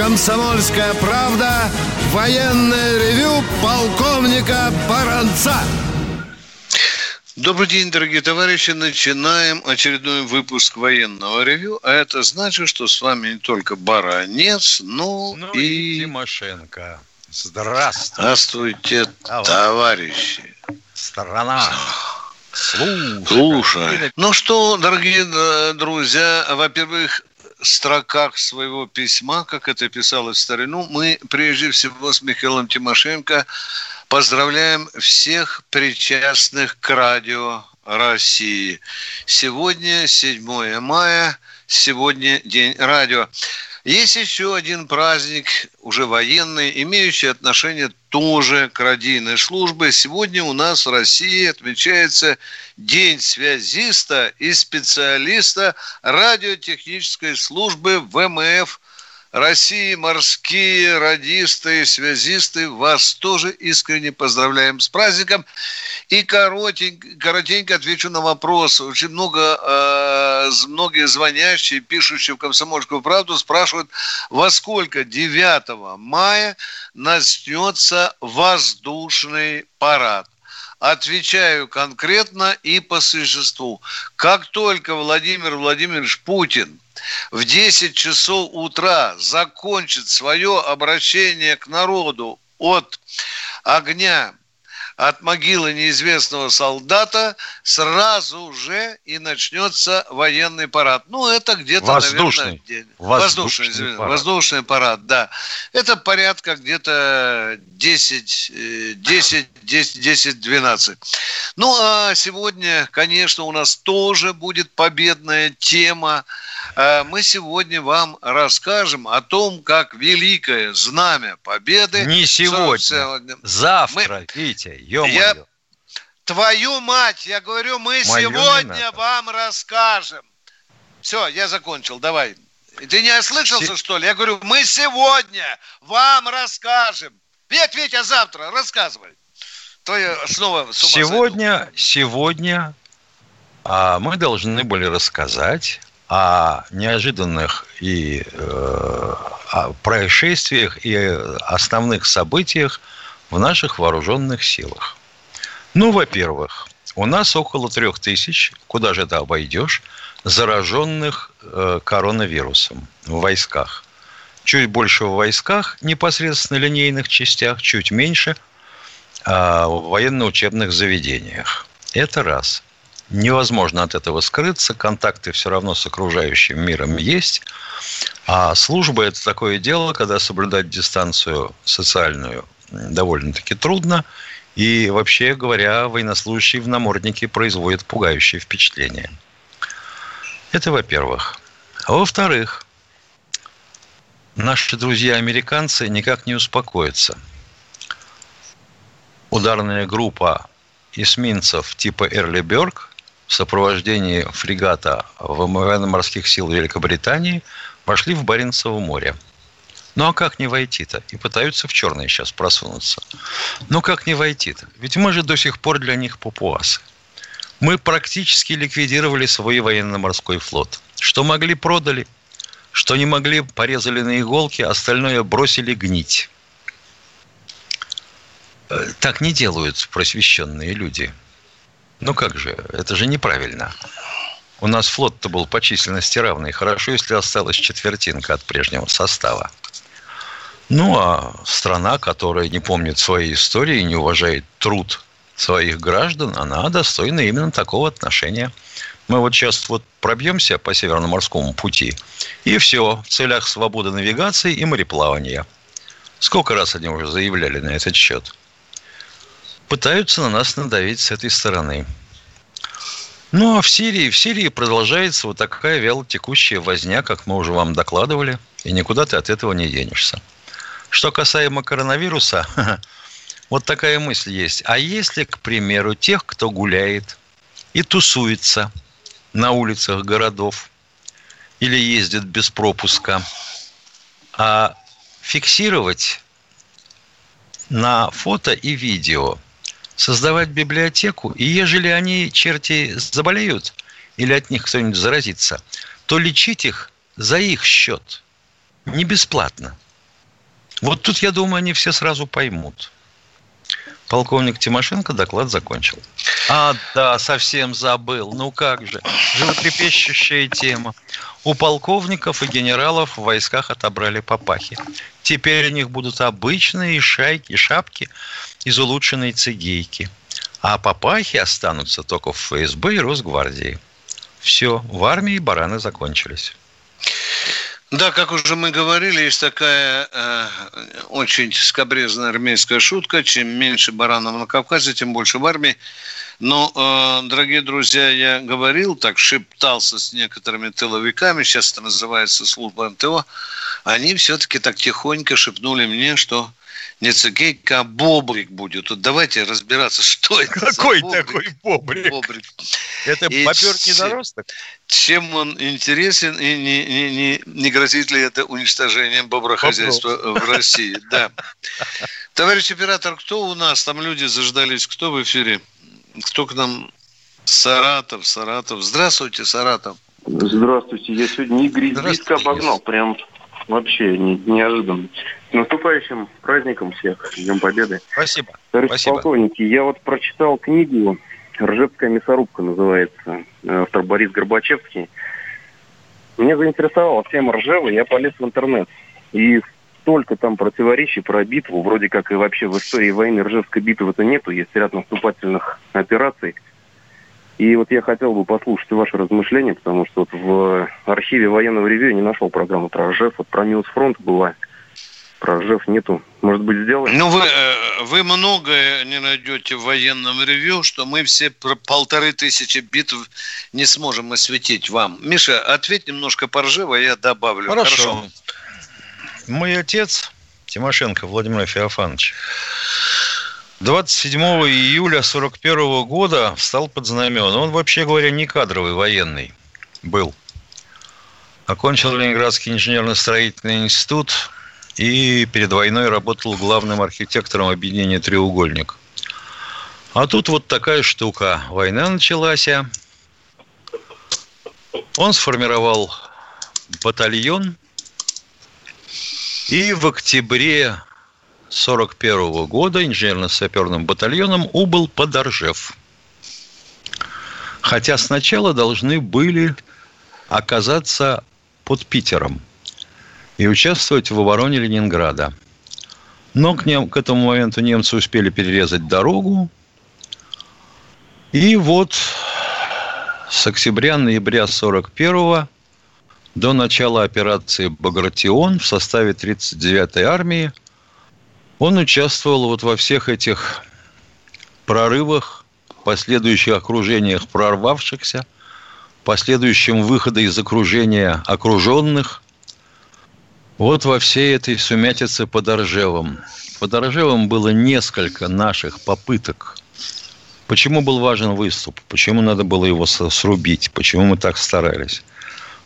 «Комсомольская правда» военное ревю полковника Баранца. Добрый день, дорогие товарищи. Начинаем очередной выпуск военного ревю. А это значит, что с вами не только Баранец, но Ну и... и Тимошенко. Здравствуйте, Здравствуйте, товарищи. страна. Слушай. Слушай. Ну что, дорогие э, друзья, во-первых, строках своего письма, как это писалось в старину, мы прежде всего с Михаилом Тимошенко поздравляем всех причастных к радио России. Сегодня 7 мая, сегодня День радио. Есть еще один праздник, уже военный, имеющий отношение тоже к радийной службе. Сегодня у нас в России отмечается День связиста и специалиста радиотехнической службы ВМФ России, морские радисты и связисты, вас тоже искренне поздравляем с праздником. И коротенько, коротенько отвечу на вопрос. Очень много, э, многие звонящие, пишущие в «Комсомольскую правду» спрашивают, во сколько 9 мая начнется воздушный парад. Отвечаю конкретно и по существу. Как только Владимир Владимирович Путин в 10 часов утра закончит свое обращение к народу от огня, от могилы неизвестного солдата, сразу же и начнется военный парад. Ну, это где-то, Воздушный. наверное, день. Воздушный Воздушный, парад. воздушный парад, да. Это порядка где-то 10, э, 10, 10, 10, 12. Ну, а сегодня, конечно, у нас тоже будет победная тема. Э, Мы сегодня вам расскажем о том, как великое знамя победы... Не сегодня. сегодня- Завтра, Витя, Я- Твою мать, я говорю, мы Мою сегодня вам расскажем. Все, я закончил, давай. Ты не ослышался, Се- что ли? Я говорю, мы сегодня вам расскажем. Ведь, Витя, завтра рассказывай. То я снова с ума. Сегодня, сегодня а, мы должны были рассказать о неожиданных и э, о происшествиях и основных событиях в наших вооруженных силах. Ну, во-первых, у нас около трех тысяч, куда же это обойдешь, зараженных э, коронавирусом в войсках. Чуть больше в войсках, непосредственно линейных частях, чуть меньше а, в военно-учебных заведениях. Это раз. Невозможно от этого скрыться, контакты все равно с окружающим миром есть. А служба – это такое дело, когда соблюдать дистанцию социальную довольно-таки трудно. И вообще говоря, военнослужащие в наморднике производят пугающее впечатление. Это во-первых. А во-вторых, наши друзья-американцы никак не успокоятся. Ударная группа эсминцев типа «Эрлиберг» в сопровождении фрегата военно-морских сил Великобритании вошли в Баренцево море. Ну а как не войти-то? И пытаются в черное сейчас просунуться. Ну как не войти-то? Ведь мы же до сих пор для них папуасы. Мы практически ликвидировали свой военно-морской флот. Что могли, продали. Что не могли, порезали на иголки, остальное бросили гнить. Э, Так не делают просвещенные люди. Ну как же, это же неправильно. У нас флот-то был по численности равный. Хорошо, если осталась четвертинка от прежнего состава. Ну, а страна, которая не помнит своей истории и не уважает труд своих граждан, она достойна именно такого отношения. Мы вот сейчас вот пробьемся по Северно-морскому пути, и все, в целях свободы навигации и мореплавания. Сколько раз они уже заявляли на этот счет? Пытаются на нас надавить с этой стороны. Ну, а в Сирии, в Сирии продолжается вот такая вялотекущая возня, как мы уже вам докладывали, и никуда ты от этого не денешься. Что касаемо коронавируса, вот такая мысль есть. А если, к примеру, тех, кто гуляет и тусуется на улицах городов или ездит без пропуска, а фиксировать на фото и видео, создавать библиотеку, и ежели они, черти, заболеют или от них кто-нибудь заразится, то лечить их за их счет, не бесплатно. Вот тут, я думаю, они все сразу поймут. Полковник Тимошенко доклад закончил. А, да, совсем забыл. Ну как же. Животрепещущая тема. У полковников и генералов в войсках отобрали папахи. Теперь у них будут обычные шайки, шапки из улучшенной цигейки. А папахи останутся только в ФСБ и Росгвардии. Все, в армии бараны закончились. Да, как уже мы говорили, есть такая э, очень скобрезная армейская шутка. Чем меньше баранов на Кавказе, тем больше в армии. Но, э, дорогие друзья, я говорил, так шептался с некоторыми тыловиками, сейчас это называется служба МТО, они все-таки так тихонько шепнули мне, что не цигейка, а бобрик будет. Вот давайте разбираться, что это Какой за такой бобрик? бобрик? Это и бобер недоросток? Чем он интересен и не, не, не, не грозит ли это уничтожением боброхозяйства Вопрос. в России? Да. Товарищ оператор, кто у нас? Там люди заждались. Кто в эфире? Кто к нам? Саратов, Саратов. Здравствуйте, Саратов. Здравствуйте. Я сегодня Игорь близко обогнал. Прям вообще не, неожиданно. С наступающим праздником всех, Днем Победы. Спасибо. Товарищ Спасибо. полковники, я вот прочитал книгу «Ржевская мясорубка» называется, автор Борис Горбачевский. Меня заинтересовала тема Ржевы, я полез в интернет. И столько там противоречий про битву, вроде как и вообще в истории войны Ржевской битвы-то нету, есть ряд наступательных операций – и вот я хотел бы послушать ваши размышления, потому что вот в архиве военного ревью я не нашел программу про РЖФ. Вот про Милсфронт была, про РЖФ нету. Может быть, сделаем? Ну, вы, э, вы многое не найдете в военном ревью, что мы все полторы тысячи битв не сможем осветить вам. Миша, ответь немножко по Ржеву, а я добавлю. Хорошо. Хорошо. Мой отец, Тимошенко Владимир Феофанович, 27 июля 41 года встал под знамена. Он, вообще говоря, не кадровый военный был. Окончил Ленинградский инженерно-строительный институт и перед войной работал главным архитектором объединения «Треугольник». А тут вот такая штука. Война началась. Он сформировал батальон. И в октябре 1941 года инженерно-саперным батальоном убыл под Оржев. Хотя сначала должны были оказаться под Питером и участвовать в обороне Ленинграда. Но к, нем, к этому моменту немцы успели перерезать дорогу. И вот с октября-ноября 41 до начала операции «Багратион» в составе 39-й армии – он участвовал вот во всех этих прорывах, последующих окружениях прорвавшихся, последующем выходе из окружения окруженных. Вот во всей этой сумятице под Оржевом. Под Оржевом было несколько наших попыток. Почему был важен выступ? Почему надо было его срубить? Почему мы так старались?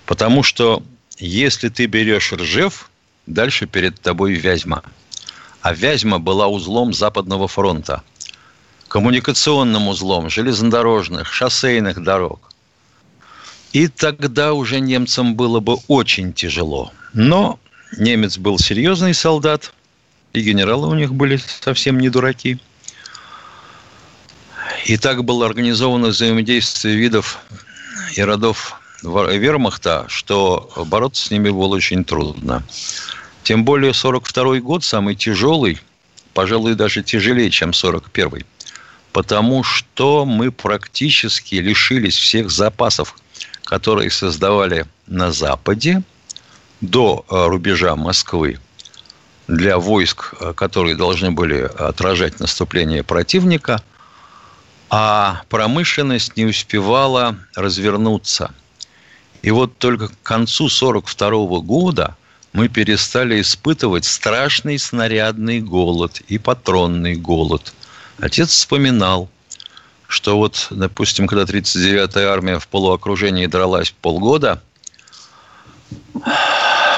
Потому что если ты берешь Ржев, дальше перед тобой Вязьма – а Вязьма была узлом Западного фронта, коммуникационным узлом железнодорожных, шоссейных дорог. И тогда уже немцам было бы очень тяжело. Но немец был серьезный солдат, и генералы у них были совсем не дураки. И так было организовано взаимодействие видов и родов вермахта, что бороться с ними было очень трудно. Тем более 42 год самый тяжелый, пожалуй, даже тяжелее, чем 41 потому что мы практически лишились всех запасов, которые создавали на Западе до э, рубежа Москвы для войск, э, которые должны были отражать наступление противника, а промышленность не успевала развернуться. И вот только к концу 1942 года мы перестали испытывать страшный снарядный голод и патронный голод. Отец вспоминал, что вот, допустим, когда 39-я армия в полуокружении дралась полгода,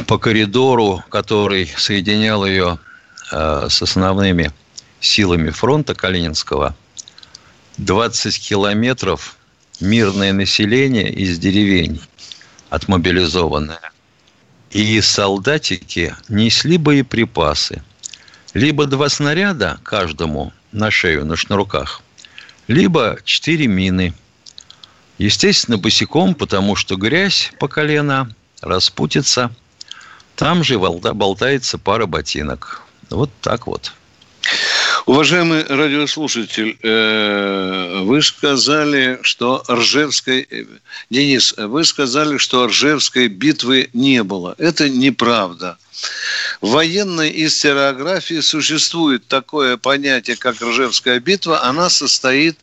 по коридору, который соединял ее э, с основными силами фронта Калининского, 20 километров мирное население из деревень отмобилизованное – и солдатики несли боеприпасы либо два снаряда каждому на шею, на шнурках, либо четыре мины. Естественно, босиком, потому что грязь по колено, распутится. Там же болтается пара ботинок. Вот так вот. Уважаемый радиослушатель, э, вы сказали, что Ржевской... Э, Денис, вы сказали, что Ржевской битвы не было. Это неправда. В военной историографии существует такое понятие, как Ржевская битва. Она состоит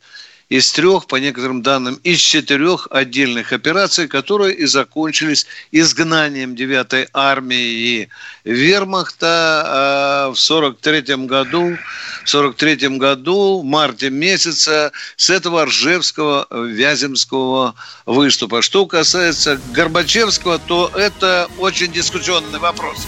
из трех, по некоторым данным, из четырех отдельных операций, которые и закончились изгнанием 9-й армии вермахта э, в 43 году, в 43 году, в марте месяца, с этого Ржевского Вяземского выступа. Что касается Горбачевского, то это очень дискуссионный вопрос.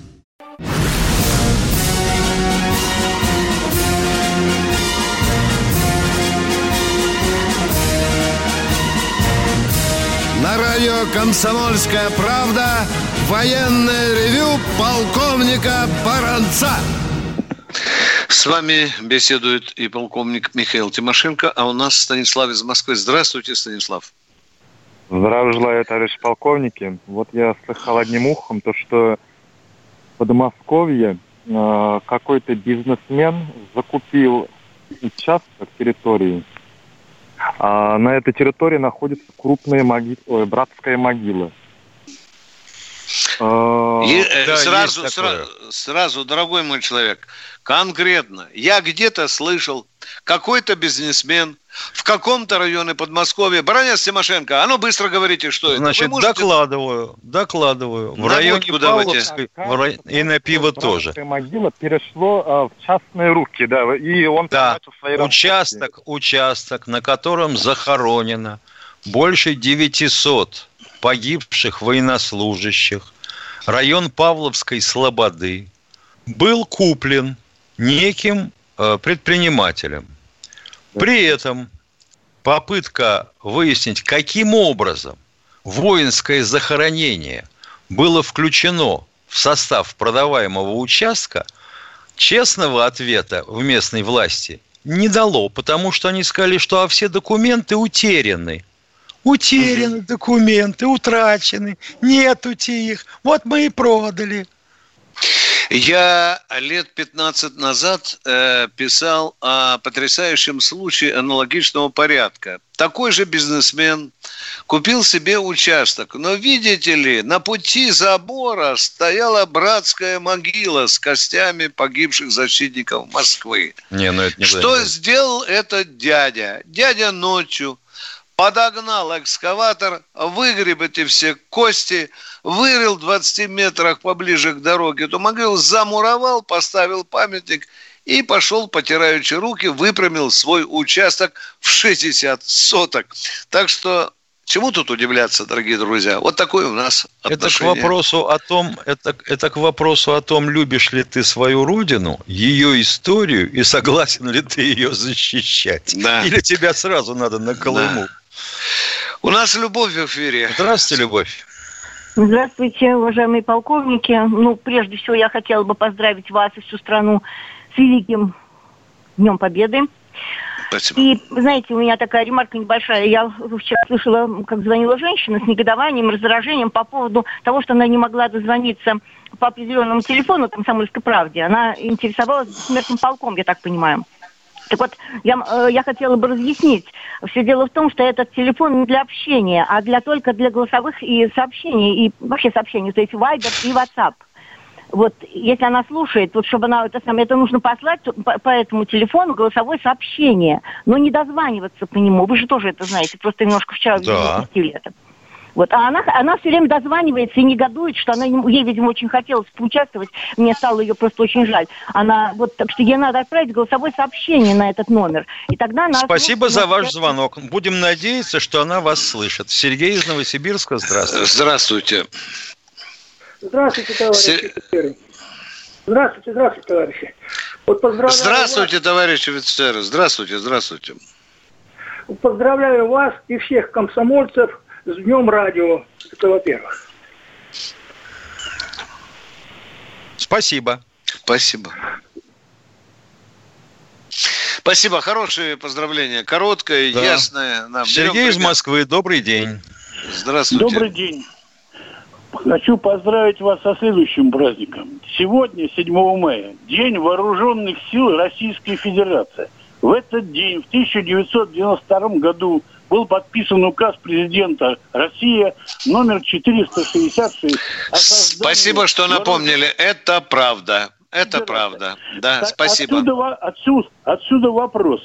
радио «Комсомольская правда» военное ревю полковника Баранца. С вами беседует и полковник Михаил Тимошенко, а у нас Станислав из Москвы. Здравствуйте, Станислав. Здравия желаю, товарищ полковники. Вот я слыхал одним ухом то, что в Подмосковье э, какой-то бизнесмен закупил участок территории. А на этой территории находится крупная моги... Ой, братская могила. Э, И, э, да, сразу, сразу, сразу, дорогой мой человек, конкретно, я где-то слышал, какой-то бизнесмен в каком-то районе Подмосковья, Баранец Тимошенко, а ну быстро говорите, что это. Вы Значит, можете- докладываю, докладываю. В районе. Павловской в рай- и на пиво тоже. Могила перешло э, в частные руки, да, и он Да, участок, участок, на котором захоронено больше 900 погибших военнослужащих, район Павловской Слободы, был куплен неким э, предпринимателем. При этом попытка выяснить, каким образом воинское захоронение было включено в состав продаваемого участка, честного ответа в местной власти не дало, потому что они сказали, что а все документы утеряны. Утеряны документы, утрачены, нету их. Вот мы и продали. Я лет 15 назад э, писал о потрясающем случае аналогичного порядка. Такой же бизнесмен купил себе участок, но видите ли, на пути забора стояла братская могила с костями погибших защитников Москвы. Не, ну это не Что сделал этот дядя? Дядя ночью подогнал экскаватор, выгреб эти все кости, вырыл в 20 метрах поближе к дороге эту могилу, замуровал, поставил памятник и пошел, потираючи руки, выпрямил свой участок в 60 соток. Так что чему тут удивляться, дорогие друзья? Вот такое у нас Это к отношение. вопросу о том, это, это к вопросу о том, любишь ли ты свою родину, ее историю и согласен ли ты ее защищать. Да. Или тебя сразу надо на Колыму. У нас любовь в эфире. Здравствуйте, Любовь. Здравствуйте, уважаемые полковники. Ну, прежде всего, я хотела бы поздравить вас и всю страну с великим Днем Победы. Спасибо. И, знаете, у меня такая ремарка небольшая. Я вчера слышала, как звонила женщина с негодованием, раздражением по поводу того, что она не могла дозвониться по определенному телефону «Комсомольской правде». Она интересовалась смертным полком, я так понимаю. Так вот, я, э, я хотела бы разъяснить. Все дело в том, что этот телефон не для общения, а для только для голосовых и сообщений, и вообще сообщений, то есть Viber и WhatsApp. Вот, если она слушает, вот чтобы она это самое, это нужно послать по, по этому телефону голосовое сообщение, но не дозваниваться по нему. Вы же тоже это знаете, просто немножко вчера Да. это. Вот. А она, она все время дозванивается и негодует, что она, ему- ей, видимо, очень хотелось поучаствовать. Мне стало ее просто очень жаль. Она, вот, так что ей надо отправить голосовое сообщение на этот номер. И тогда она... Спасибо за ваш звонок. Будем надеяться, что она вас слышит. Сергей из Новосибирска, здравствуйте. Здравствуйте. Здравствуйте, товарищи Се- офицеры. Здравствуйте, здравствуйте, товарищи. Вот поздравляю Здравствуйте, товарищ офицер. Здравствуйте, здравствуйте. вас, поздравляю вас и всех комсомольцев с Днем Радио. Это во-первых. Спасибо. Спасибо. Спасибо, хорошее поздравление. Короткое, Да. ясное. Берем Сергей из. Москвы, добрый день. Здравствуйте. Добрый день. Хочу поздравить вас со следующим праздником. Сегодня, 7 мая, День Вооруженных сил Российской Федерации. В этот день, в 1992 году, был подписан указ президента России номер 466. о создании Спасибо, что напомнили. Это правда. Это правда. Да, так спасибо. Отсюда, отсюда, отсюда вопрос.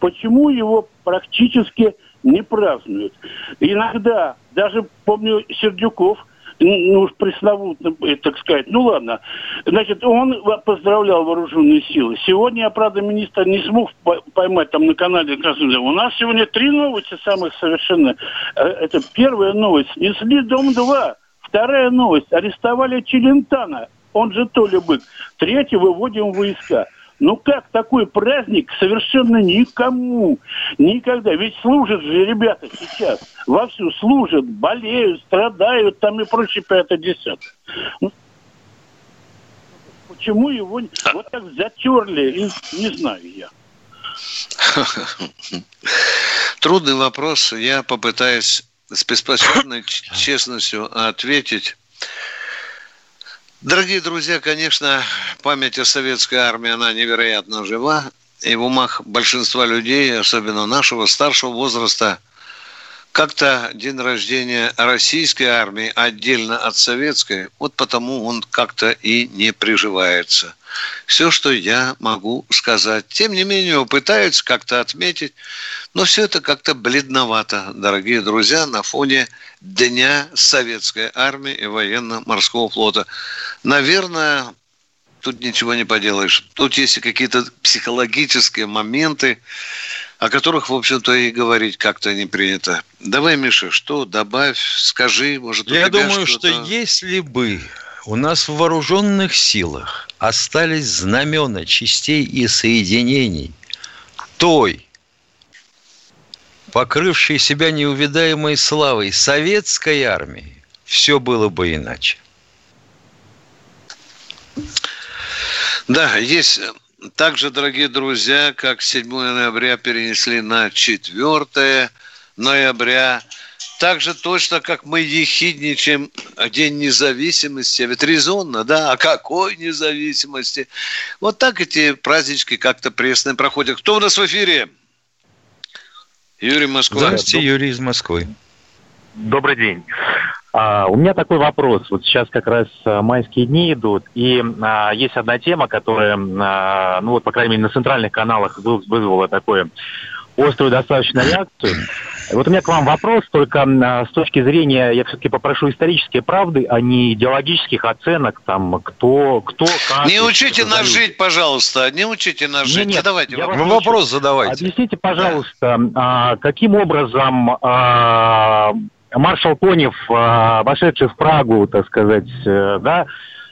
Почему его практически не празднуют? Иногда, даже помню Сердюков, ну уж пресловутно, э, так сказать, ну ладно, значит, он поздравлял вооруженные силы. Сегодня я, правда, министр не смог по- поймать там на канале Красный Дом. У нас сегодня три новости самых совершенно. Э, Это первая новость. Снесли Дом-2. Вторая новость. Арестовали Челентана. Он же Толя Бык. Третья. Выводим войска. Ну как такой праздник совершенно никому никогда. Ведь служат же ребята сейчас. Вовсю служат, болеют, страдают там и прочее, пятое, десятое. Ну, Почему его вот так затерли, не знаю я. Трудный вопрос. Я попытаюсь с беспощадной честностью ответить. Дорогие друзья, конечно, память о советской армии, она невероятно жива. И в умах большинства людей, особенно нашего старшего возраста, как-то день рождения российской армии отдельно от советской, вот потому он как-то и не приживается. Все, что я могу сказать. Тем не менее, пытаются как-то отметить, но все это как-то бледновато, дорогие друзья, на фоне Дня Советской Армии и Военно-Морского флота. Наверное, тут ничего не поделаешь. Тут есть и какие-то психологические моменты, о которых, в общем-то, и говорить как-то не принято. Давай, Миша, что добавь, скажи, может, Я думаю, что что-то- если бы у нас в вооруженных силах остались знамена частей и соединений той, покрывшей себя неувидаемой славой советской армии, все было бы иначе. Да, есть также, дорогие друзья, как 7 ноября перенесли на 4 ноября. Так же точно, как мы ехидничаем День независимости. Ведь резонно, да? О какой независимости? Вот так эти празднички как-то пресные проходят. Кто у нас в эфире? Юрий Москва. Здравствуйте, Юрий из Москвы. Добрый день. А, у меня такой вопрос. Вот сейчас как раз а, майские дни идут, и а, есть одна тема, которая, а, ну вот, по крайней мере, на центральных каналах вы- вызвала такое острую достаточно реакцию. Вот у меня к вам вопрос, только а, с точки зрения, я все-таки попрошу исторической правды, а не идеологических оценок, там, кто, кто, как... Не учите нас жить, пожалуйста. Не учите нас Не, жить. нет, Задавайте я вопрос. вас Вы вопрос задавайте. Объясните, пожалуйста, а, каким образом а, маршал Конев, а, вошедший в Прагу, так сказать, э, да,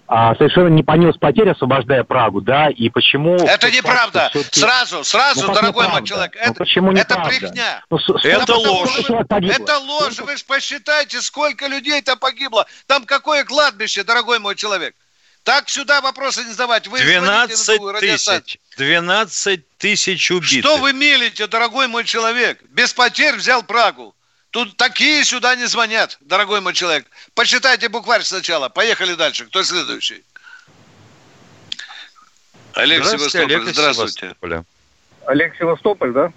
а, совершенно не понес потерь, освобождая Прагу, да, и почему... Это неправда. Сразу, сразу, Ну, дорогой мой человек. Ну, Это, почему это брехня. Ну, с- Это ложь. Это ложь. Вы же посчитайте, сколько людей там погибло. Там какое кладбище, дорогой мой человек. Так сюда вопросы не задавать. Вы звоните на 12 другую радиостанцию. тысяч. 12 тысяч убитых. Что вы мелите, дорогой мой человек? Без потерь взял Прагу. Тут такие сюда не звонят, дорогой мой человек. Почитайте букварь сначала. Поехали дальше. Кто следующий? Олег Здравствуйте, Севастополь, Олег здравствуйте. Севастополя. Олег Севастополь, да?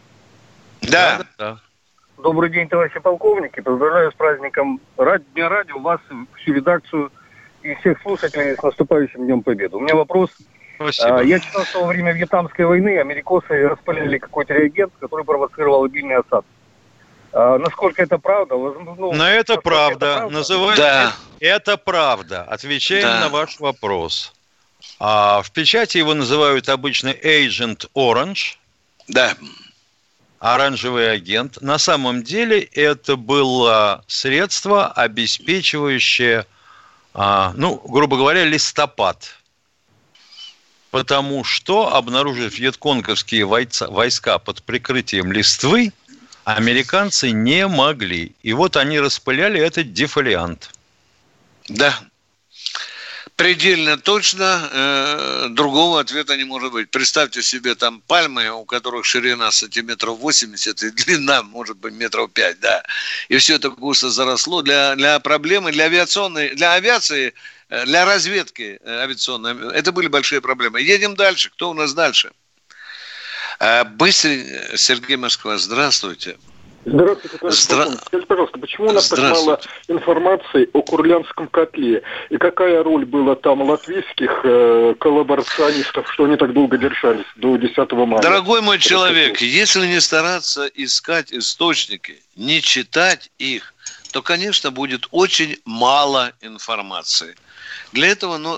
Да. да. Добрый день, товарищи полковники. Поздравляю с праздником Ради- Дня радио, вас, всю редакцию и всех слушателей с наступающим Днем Победы. У меня вопрос. Спасибо. А, Я читал, что во время Вьетнамской войны америкосы распыляли какой-то реагент, который провоцировал обильный осад. А, насколько это правда? Возможно, ну, Но это насколько правда. Называется Да. это правда. Отвечаем Да. на ваш вопрос. А в печати его называют обычно Agent Orange, Да. оранжевый агент. На самом деле это было средство, обеспечивающее, а, ну, грубо говоря, листопад. Потому что, обнаружив вьетконговские войца- войска под прикрытием листвы, американцы не могли. И вот они распыляли этот дефолиант. Да. Предельно точно э, другого ответа не может быть. Представьте себе там пальмы, у которых ширина сантиметров 80 и длина, может быть, метров 5, да. И все это густо заросло. Для, для проблемы, для авиационной, для авиации, э, для разведки э, авиационной, это были большие проблемы. Едем дальше. Кто у нас дальше? Э, Быстренько, Сергей Москва, здравствуйте. Здравствуйте, товарищ Здра-. Скажите, пожалуйста, почему у нас так мало информации о Курлянском котле? И какая роль была там латвийских э, коллаборационистов, что они так долго держались до 10 мая? Дорогой мой Это человек, какой? если не стараться искать источники, не читать их, то, конечно, будет очень мало информации. Для этого ну,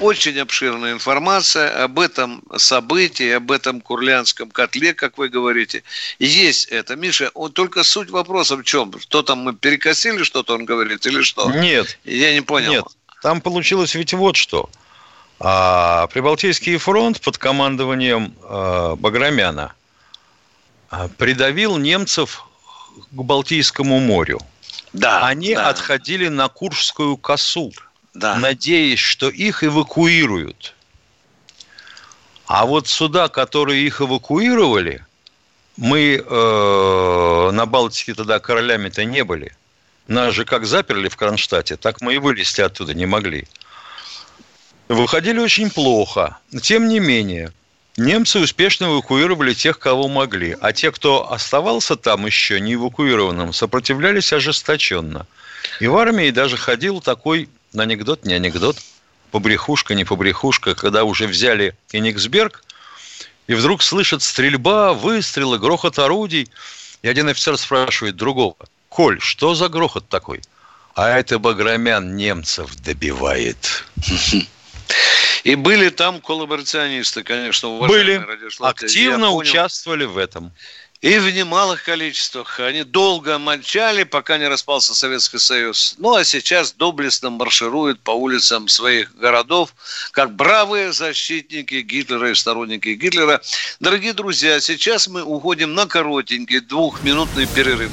очень обширная информация об этом событии, об этом курлянском котле, как вы говорите. Есть это. Миша, он, только суть вопроса в чем? Что там мы перекосили что-то, он говорит, или что? Нет, Я не понял. Нет, там получилось ведь вот что. А, Прибалтийский фронт под командованием а, Баграмяна а, придавил немцев к Балтийскому морю. Да, Они да, отходили на Куршскую косу, да. надеясь, что их эвакуируют. А вот суда, которые их эвакуировали, мы э, на Балтике тогда королями-то не были. Нас же как заперли в Кронштадте, так мы и вылезти оттуда не могли. Выходили очень плохо. Тем не менее, немцы успешно эвакуировали тех, кого могли. А те, кто оставался там еще не эвакуированным, сопротивлялись ожесточенно. И в армии даже ходил такой анекдот, не анекдот, побрехушка, не побрехушка, когда уже взяли Кенигсберг, и вдруг слышат стрельба, выстрелы, грохот орудий. И один офицер спрашивает другого, Коль, что за грохот такой? А это Баграмян немцев добивает. И были там коллаборационисты, конечно, уважаемые Были, активно понял. участвовали в этом. И в немалых количествах. Они долго мочали, пока не распался Советский Союз. Ну, а сейчас доблестно маршируют по улицам своих городов, как бравые защитники Гитлера и сторонники Гитлера. Дорогие друзья, сейчас мы уходим на коротенький двухминутный перерыв.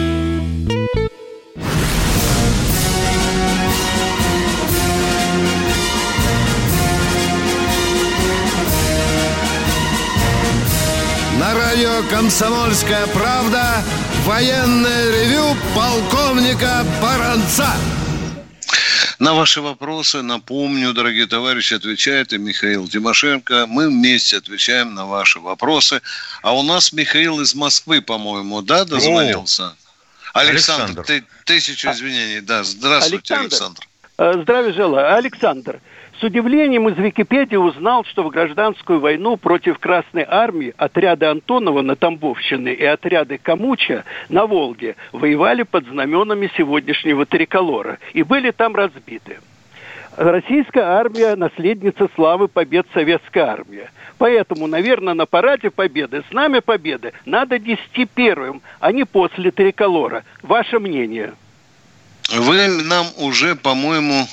«Комсомольская правда» военное ревю полковника Баранца. На ваши вопросы, напомню, дорогие товарищи, отвечает и Михаил Тимошенко. Мы вместе отвечаем на ваши вопросы. А у нас Михаил из Москвы, по-моему, да, дозвонился? Александр, Александр. ты, тысячу извинений. Да, здравствуйте, Александр. Александр. Э, Здравия желаю. Александр, С удивлением из Википедии узнал, что в гражданскую войну против Красной Армии отряды Антонова на Тамбовщине и отряды Камуча на Волге воевали под знаменами сегодняшнего триколора и были там разбиты. Российская армия – наследница славы побед советской армии. Поэтому, наверное, на параде победы, знамя победы надо нести первым, а не после триколора. Ваше мнение? Вы нам уже, по-моему,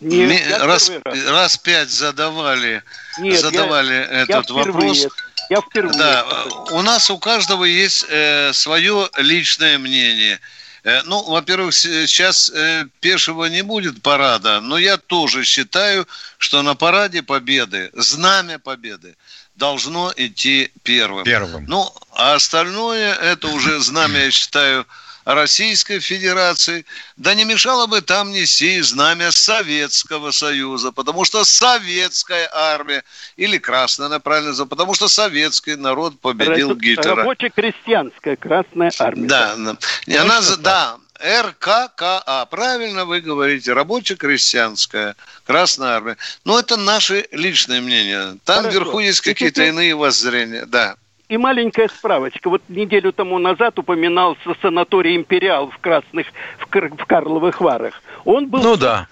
Нет, ми- я раз, первый раз. пять задавали, Нет, задавали я- я этот впервые вопрос. Я впервые. Да, у нас у каждого есть э, свое личное мнение. Э, ну, во-первых, сейчас э, пешего не будет парада, но я тоже считаю, что на параде Победы, знамя Победы должно идти первым. Первым. Ну, а остальное это уже знамя, я считаю, Российской Федерации. Да не мешало бы там нести знамя Советского Союза, потому что советская армия, или красная, она правильно называется, потому что советский народ победил Рабо- Гитлера. Рабоче-крестьянская Красная Армия. Да, да. И она, за- да, РККА, правильно вы говорите, рабоче-крестьянская Красная Армия. Но это наши личные мнения. Там Хорошо. вверху есть какие-то иные воззрения, да. И маленькая справочка. Вот неделю тому назад упоминался санаторий «Империал» в Красных, в, Кар- в Карловых Варах. Он был, Ну да.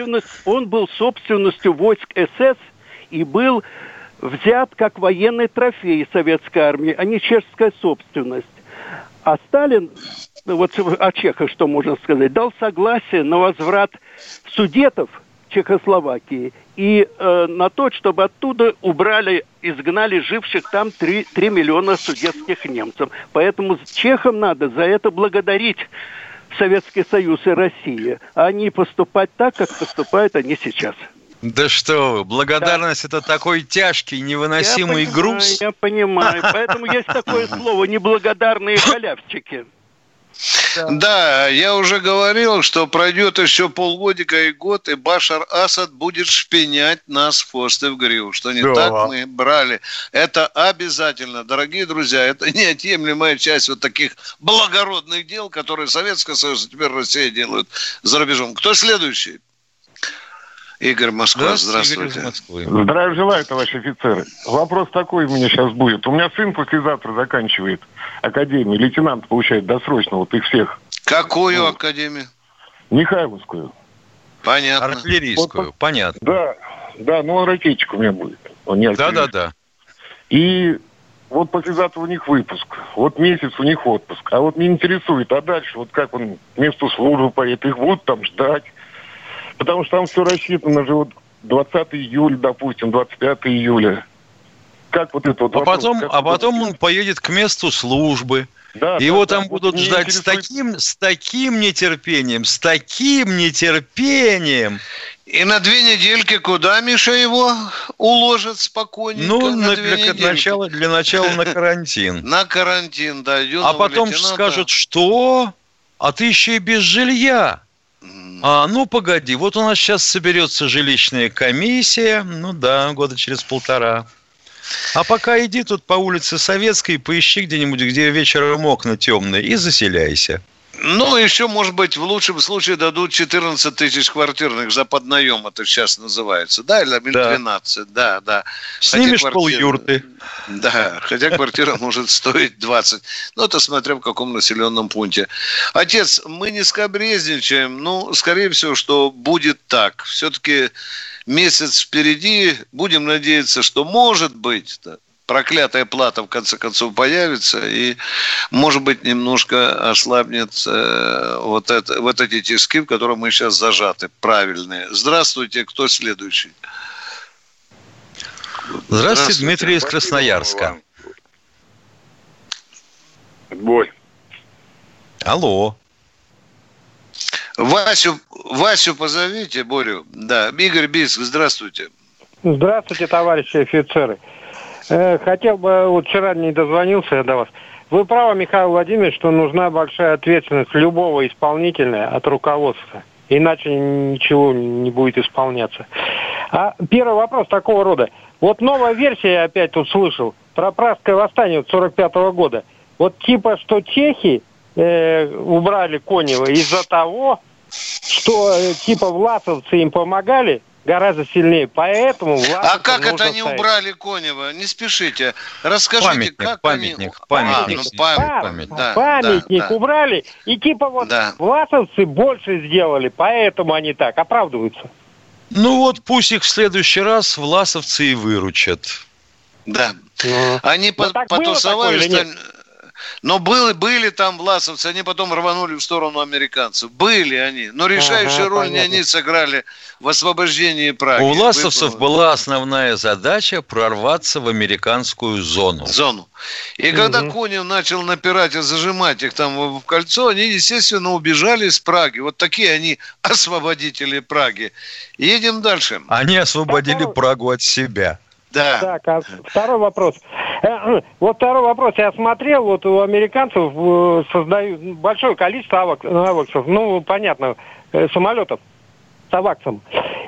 он был собственностью войск СС и был взят как военный трофей советской армии, а не чешская собственность. А Сталин, ну вот о Чехах что можно сказать, дал согласие на возврат судетов Чехословакии и э, на то, чтобы оттуда убрали, изгнали живших там 3, 3 миллиона судетских немцев. Поэтому чехам надо за это благодарить Советский Союз и Россия, а не поступать так, как поступают они сейчас. Да что вы, благодарность это такой тяжкий, невыносимый я груз. Понимаю, я понимаю. Поэтому есть такое слово неблагодарные халявщики. Да. я уже говорил, что пройдет еще полгодика и год, и Башар Асад будет шпинять нас в хвост и в гриву, что не Да. так мы брали. Это обязательно, дорогие друзья, это неотъемлемая часть вот таких благородных дел, которые Советский Союз и теперь Россия делают за рубежом. Кто следующий? Игорь Москва, здравствуйте. Здравия желаю, товарищи офицеры. Вопрос такой у меня сейчас будет. У меня сын послезавтра заканчивает академию, лейтенант получает досрочно, вот их всех. Какую академию? Михайловскую. Понятно. Артиллерийскую, понятно. Да, да, ну он ракетчик у меня будет. Он не Да, да, да. И вот послезавтра у них выпуск, вот месяц у них отпуск. А вот меня интересует, а дальше, вот как он к месту службы поедет, их будут там ждать. Потому что там все рассчитано же вот 20 июля, допустим, 25 июля. Как вот это вот А вопрос, потом, как а потом он поедет к месту службы. Да, Его да, там да, будут ждать с интересует- таким, с таким нетерпением, с таким нетерпением. И на две недельки куда, Миша, его уложат спокойненько? Ну, на на- две как недельки? начало, для начала на карантин. На карантин, да. А потом скажут, что? А ты еще и без жилья. А, ну, погоди, вот у нас сейчас соберется жилищная комиссия, ну да, года через полтора. А пока иди тут по улице Советской, поищи где-нибудь, где вечером окна темные, и заселяйся. Ну, еще, может быть, в лучшем случае дадут 14 тысяч квартирных за поднаем, это сейчас называется. Да, или или Да. 12, да, да. Снимешь Хотя квартира- полюрты. Да, хотя квартира может стоить 20. Ну, это смотря в каком населенном пункте. Отец, мы не скобрезничаем. Ну, скорее всего, что будет так. Все-таки месяц впереди. Будем надеяться, что может быть проклятая плата в конце концов появится и, может быть, немножко ослабнет э, вот, это, вот эти тиски, в которые мы сейчас зажаты, правильные. Здравствуйте, кто следующий? Здравствуйте, Дмитрий из Красноярска. Бой. Алло. Васю, Васю позовите, Борю. Да, Игорь Бийск, здравствуйте. Здравствуйте, товарищи офицеры. Э, Хотел бы, вот вчера не дозвонился я до вас. Вы правы, Михаил Владимирович, что нужна большая ответственность любого исполнителя от руководства. Иначе ничего не будет исполняться. А первый вопрос такого рода. Вот новая версия, я опять тут слышал, про Пражское восстание вот 45 года. Вот типа, что чехи э, убрали Конева из-за того, что э, типа власовцы им помогали гораздо сильнее. Поэтому А как это они ставить. убрали Конева? Не спешите. Расскажите, памятник, как памятник, они... Памятник, а, ну, памятник, памятник, да, памятник да, да. убрали. И типа вот Да. власовцы больше сделали, поэтому они так оправдываются. Ну вот пусть их в следующий раз власовцы и выручат. Да. Ну. Они Ну, по- так было Но были, были там власовцы, они потом рванули в сторону американцев. Были они. Но решающую Ага, роль не понятно. они сыграли в освобождении Праги. У власовцев Вы- была основная задача прорваться в американскую зону. зону. И когда Конев начал напирать и зажимать их там в в кольцо, они, естественно, убежали из Праги. Вот такие они освободители Праги. Едем дальше. Они освободили Прагу от себя. Да. Так, а второй вопрос. Э, Вот второй вопрос. Я смотрел, вот у американцев э, создают большое количество авак- аваксов, ну, понятно, э, самолетов с аваксом.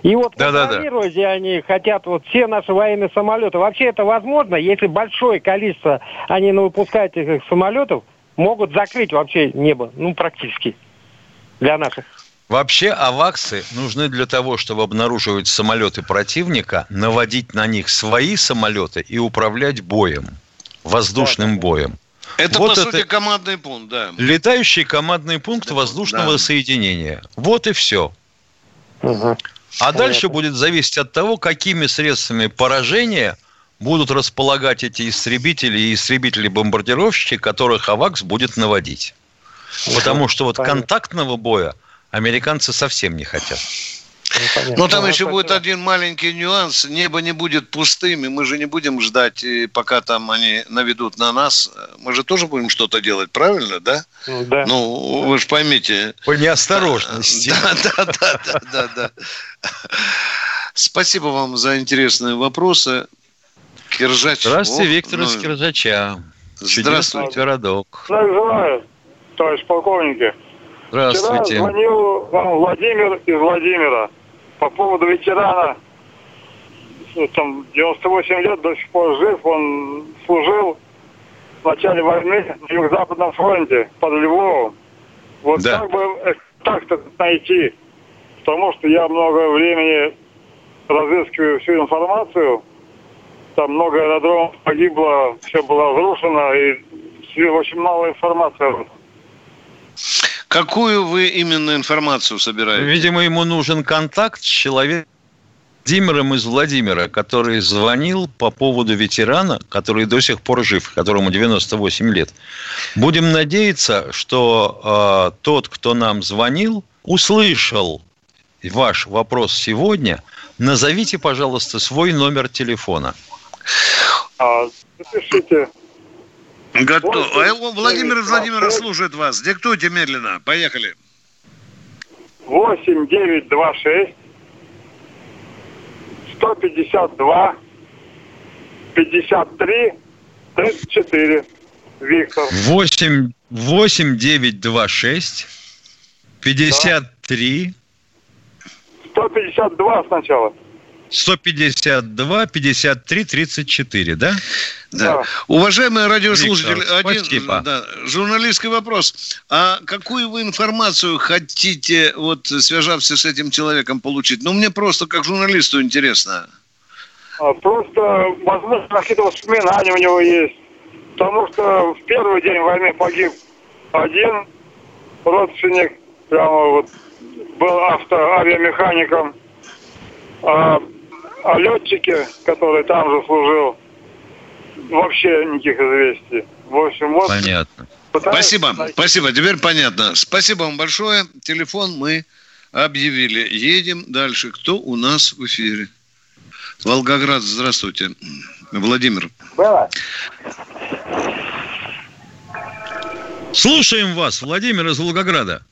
И вот Да-да-да. контролировать они хотят вот все наши военные самолеты. Вообще это возможно, если большое количество они выпускают этих самолетов, могут закрыть вообще небо, ну, практически, для наших. Вообще аваксы нужны для того, чтобы обнаруживать самолеты противника, наводить на них свои самолеты и управлять боем, воздушным боем. Это, Вот по это- сути, командный пункт, да. Летающий командный пункт воздушного да. соединения. Вот и все. А дальше будет зависеть от того, какими средствами поражения будут располагать эти истребители и истребители-бомбардировщики, которых АВАКС будет наводить. Потому что вот контактного боя американцы совсем не хотят. Но там еще будет один маленький нюанс. Небо не будет пустым, и мы же не будем ждать, пока там они наведут на нас. Мы же тоже будем что-то делать, правильно, да? Да. Ну, вы же поймите. По неосторожности. Да, да, да, да, да, да. Спасибо вам за интересные вопросы. Киржач. Здравствуйте, Виктор из ну, Киржача. Здравствуйте. Городок. Желаю, товарищ полковники. Вчера Здравствуйте. звонил вам Владимир из Владимира по поводу ветерана. Ну, Там 98 лет, до сих пор жив. Он служил в начале войны на Юго-Западном фронте под Львовом. Вот Да. как бы э, так-то найти? Потому что я много времени разыскиваю всю информацию. Там много аэродромов погибло, все было разрушено, и очень мало информации. Какую вы именно информацию собираете? Видимо, ему нужен контакт с человеком, Владимиром из Владимира, который звонил по поводу ветерана, который до сих пор жив, которому 98 лет. Будем надеяться, что э, тот, кто нам звонил, услышал ваш вопрос сегодня. Назовите, пожалуйста, свой номер телефона. А, запишите. Готов. Восемь, Владимир двадцать. слушает вас. Диктуйте медленно. Поехали. 8 9 2 6 152 53 34. Виктор. 8, 8 9 2 6 53 152 сначала. 152 53 34, да? Да. Уважаемые радиослушатели, Виктор, один спасибо. да, журналистский вопрос. А какую вы информацию хотите, вот связавшись с этим человеком, получить? Ну, мне просто как журналисту интересно. А, Просто, возможно, какие-то воспоминания у него есть. Потому что в первый день войны погиб один родственник, прямо вот был автоавиамехаником. А, а летчики, который там же служил, вообще никаких известий. В общем, вот... Понятно. пытаюсь Спасибо, найти. спасибо. Теперь понятно. Спасибо вам большое. Телефон мы объявили. Едем дальше. Кто у нас в эфире? Волгоград, здравствуйте. Владимир. Было? Слушаем вас, Владимир из Волгограда.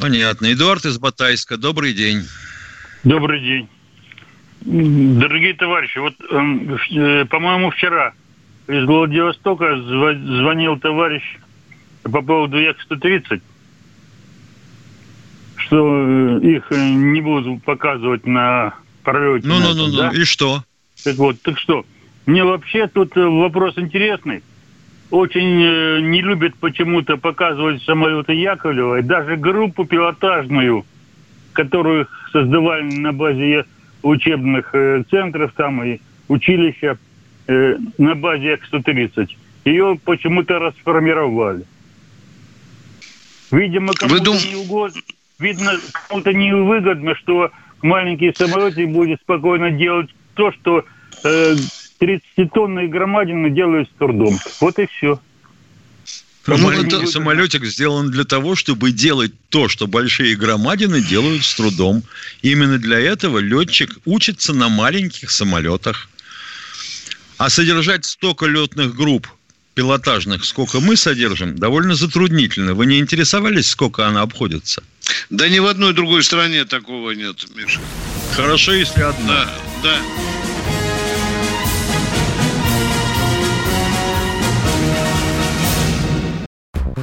Понятно. Эдуард из Батайска. Добрый день. Добрый день. Дорогие товарищи, вот, эм, э, по-моему, вчера из Владивостока звонил товарищ по поводу Як-130, что э, их э, не будут показывать на пролете. на этом, Ну-ну-ну. да? И что? Так вот, так что, мне вообще тут э, вопрос интересный. Очень э, не любят почему-то показывать самолеты Яковлева, и даже группу пилотажную, которую создавали на базе учебных э, центров там и училища э, на базе Як-130. Ее почему-то расформировали. Видимо, кому-то дум- не угодно, видно, кому-то невыгодно, что маленький самолетик будет спокойно делать то, что э, 30-тонные громадины делают с трудом. Вот и все. Самолет- самолетик сделан для того, чтобы делать то, что большие громадины делают с трудом. Именно для этого летчик учится на маленьких самолетах. А содержать столько летных групп пилотажных, сколько мы содержим, довольно затруднительно. Вы не интересовались, сколько она обходится? Да ни в одной другой стране такого нет, Миша. Хорошо, если одна. Да, да.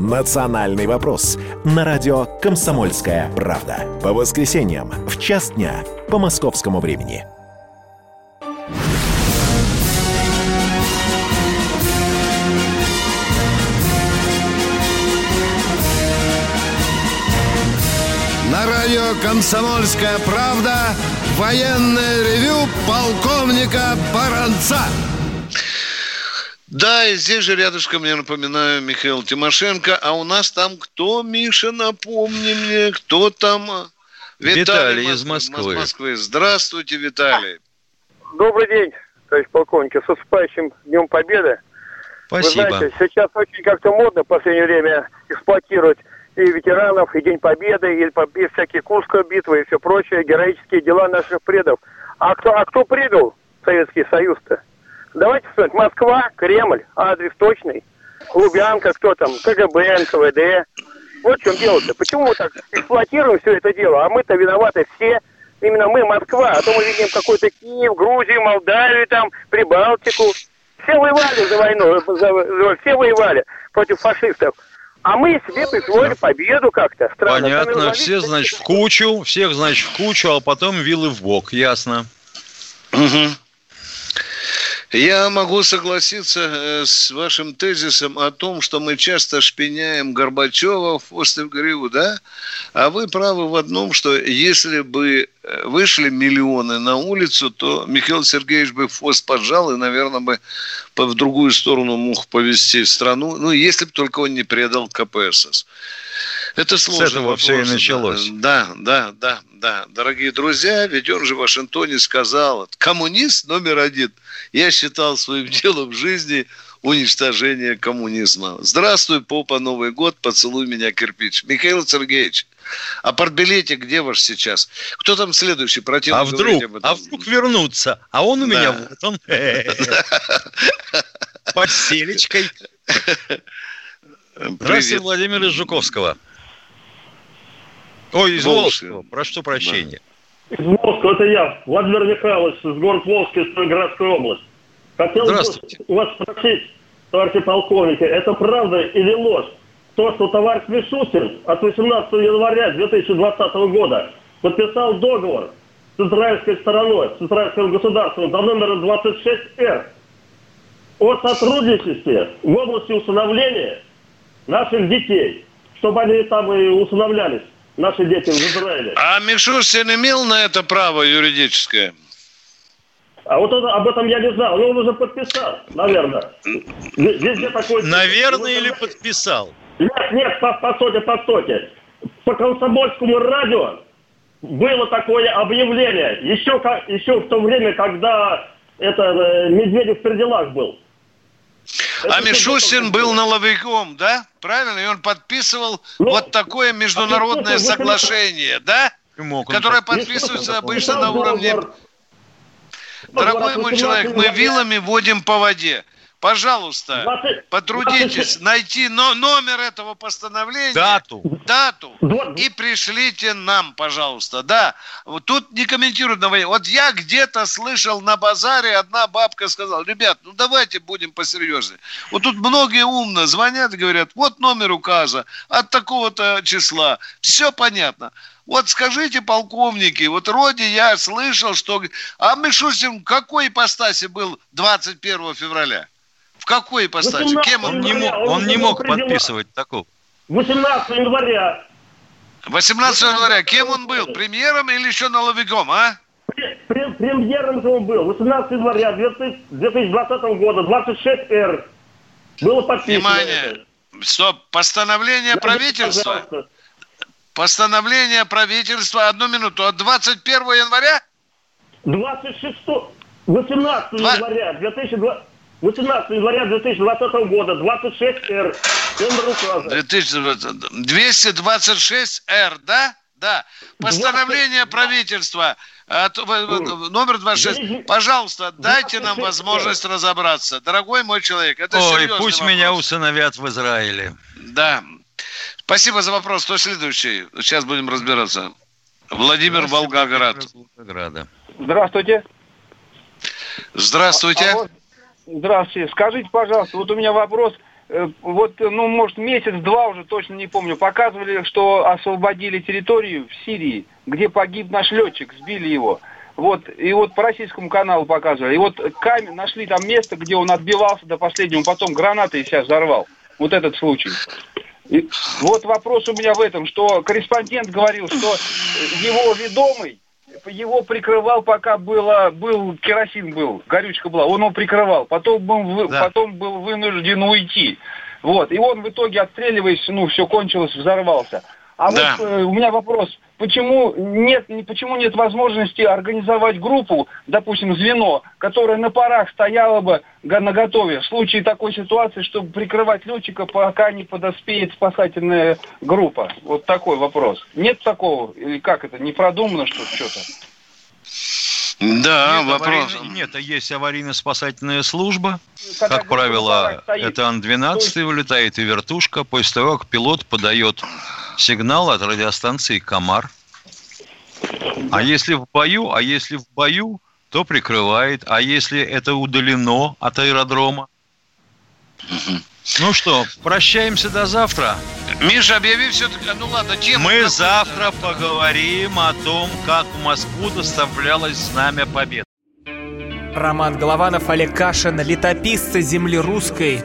«Национальный вопрос» на радио «Комсомольская правда». По воскресеньям в час дня по московскому времени. На радио «Комсомольская правда» военное ревю полковника Баранца. Да, и здесь же рядышком, я напоминаю, Михаил Тимошенко. А у нас там кто, Миша, напомни мне, кто там? Виталий из Москвы. Москвы. Здравствуйте, Виталий. Добрый день, товарищ полковник. С наступающим Днем Победы. Спасибо. Вы знаете, сейчас очень как-то модно в последнее время эксплуатировать и ветеранов, и День Победы, и, и всякие Курская битва, и все прочее, героические дела наших предов. А кто, а кто предал Советский Союз-то? Давайте вспомнить. Москва, Кремль, адрес точный. Лубянка, кто там, КГБ, НКВД. Вот в чем дело-то. Почему мы так эксплуатируем все это дело? А мы-то виноваты все. Именно мы, Москва. А то мы видим какой-то Киев, Грузию, Молдавию, там, Прибалтику. Все воевали за войну, за- за- все воевали против фашистов. А мы себе присвоили победу как-то. Странно. Понятно, Сами все, значит, в кучу, всех, значит, в кучу, а потом вилы в бок. Ясно. Мгм. Я могу согласиться э, с вашим тезисом о том, что мы часто шпиняем Горбачева в хвост и в гриву, да? А вы правы в одном, что если бы э, вышли миллионы на улицу, то Михаил Сергеевич бы в хвост поджал и, наверное, бы в другую сторону мог повести страну. Ну, если бы только он не предал КПСС. Это сложно. этого всё и началось. Да, да, да, да. Дорогие друзья, ведь он же в Вашингтоне сказал, коммунист номер один. Я считал своим делом в жизни уничтожение коммунизма. Здравствуй, попа, Новый год, поцелуй меня, кирпич. Михаил Сергеевич, а портбилетик где ваш сейчас? Кто там следующий? Противно А говорить вдруг, а вдруг вернуться? А он у меня Да. вот он. Под селечкой. Здравствуйте. Владимир из Жуковского. Ой, из Волжского. Волжского. Прошу прощения. Из Волска, это я, Владимир Михайлович, из города Волжский, Строградская область. Хотел у вас спросить, товарищи полковники, это правда или ложь? То, что товарищ Мишустин от 18 января 2020 года подписал договор с израильской стороной, с израильским государством за номером 26Р о сотрудничестве в области усыновления наших детей, чтобы они там и усыновлялись, наши дети в Израиле. А Мишустин имел на это право юридическое? А вот это- об этом я не знал. Ну, он уже подписал, наверное. Везде такое... Наверное, или подписал? Нет, нет, по, постойте, постойте. По комсомольскому радио было такое объявление. Еще, еще в то время, когда это э, Медведев при делах был. А Мишустин был наловиком, да? Правильно? И он подписывал вот такое международное а соглашение, да? Которое подписывается обычно на уровне... Дорогой мой человек, мы вилами водим по воде. Пожалуйста, 20 потрудитесь 20 найти но- номер этого постановления. Дату. Дату. И пришлите нам, пожалуйста. Да, вот тут не комментируют на войне. Вот я где-то слышал на базаре, одна бабка сказала, ребят, ну давайте будем посерьезнее. Вот тут многие умно звонят и говорят, вот номер указа от такого-то числа. Все понятно. Вот скажите, полковники, вот вроде я слышал, что... А Мишустин в какой ипостаси был 21 февраля? В какой ипостаси? Кем он? Не мог, он не мог подписывать такого. 18 января 18 января. Кем он был? Премьером или еще наловиком, а? Прем- премьером же он был. 18 января 2000 2020 года, 26Р. Было подписано. Внимание. Стоп. Постановление правительства. пожалуйста. Постановление правительства. Одну минуту. От 21 января? 26, 18 Два- января 2020 18 января 2020 года, 26Р, номер указа. 2020. 226 Р, да? Да. Постановление правительства. от- в- в- номер 26. Пожалуйста, дайте нам 26 возможность разобраться. Дорогой мой человек, это Ой, пусть вопрос. меня усыновят в Израиле. Да. Спасибо за вопрос. Кто следующий? Сейчас будем разбираться. Владимир Волгоград. Волгограда. Здравствуйте. Здравствуйте. Здравствуйте. Скажите, пожалуйста, вот у меня вопрос. Э, Вот, ну, может, месяц-два уже, точно не помню, показывали, что освободили территорию в Сирии, где погиб наш летчик, сбили его. Вот, и вот по российскому каналу показывали. И вот камень, нашли там место, где он отбивался до последнего, потом гранатой себя взорвал. Вот этот случай. И вот вопрос у меня в этом, что корреспондент говорил, что его ведомый его прикрывал, пока было, был керосин был, горючка была, он его прикрывал. Потом был, вы- потом был вынужден уйти. Вот. И он в итоге, отстреливаясь, ну, все кончилось, взорвался. А Да. вот э, у меня вопрос, почему нет, не- почему нет возможности организовать группу, допустим, звено, которое на парах стояло бы на готове в случае такой ситуации, чтобы прикрывать летчика, пока не подоспеет спасательная группа? Вот такой вопрос. Нет такого? Или как это, не продумано что что-то? Да, нет, вопрос. аварийно- нет, а есть аварийно-спасательная служба. Когда Как правило, стоит. это Ан-12 вылетает и вертушка после того, как пилот подает сигнал от радиостанции «Комар». А если в бою, а если в бою, то прикрывает. А если это удалено от аэродрома? Ну что, прощаемся до завтра. Миша, объяви все-таки, ну ладно, тему. Мы завтра поговорим о том, как в Москву доставлялось знамя победы. Роман Голованов, Олег Кашин, летописцы земли русской.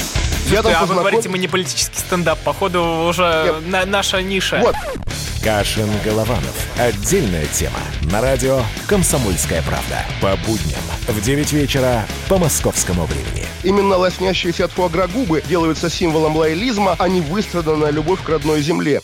Я там а вы говорите, мы не политический стендап. Походу, уже на- наша ниша. Вот. Кашин Голованов. Отдельная тема. На радио «Комсомольская правда». По будням в 9 вечера по московскому времени. Именно лоснящиеся от фуагра губы делаются символом лоялизма, а не выстраданная любовь к родной земле.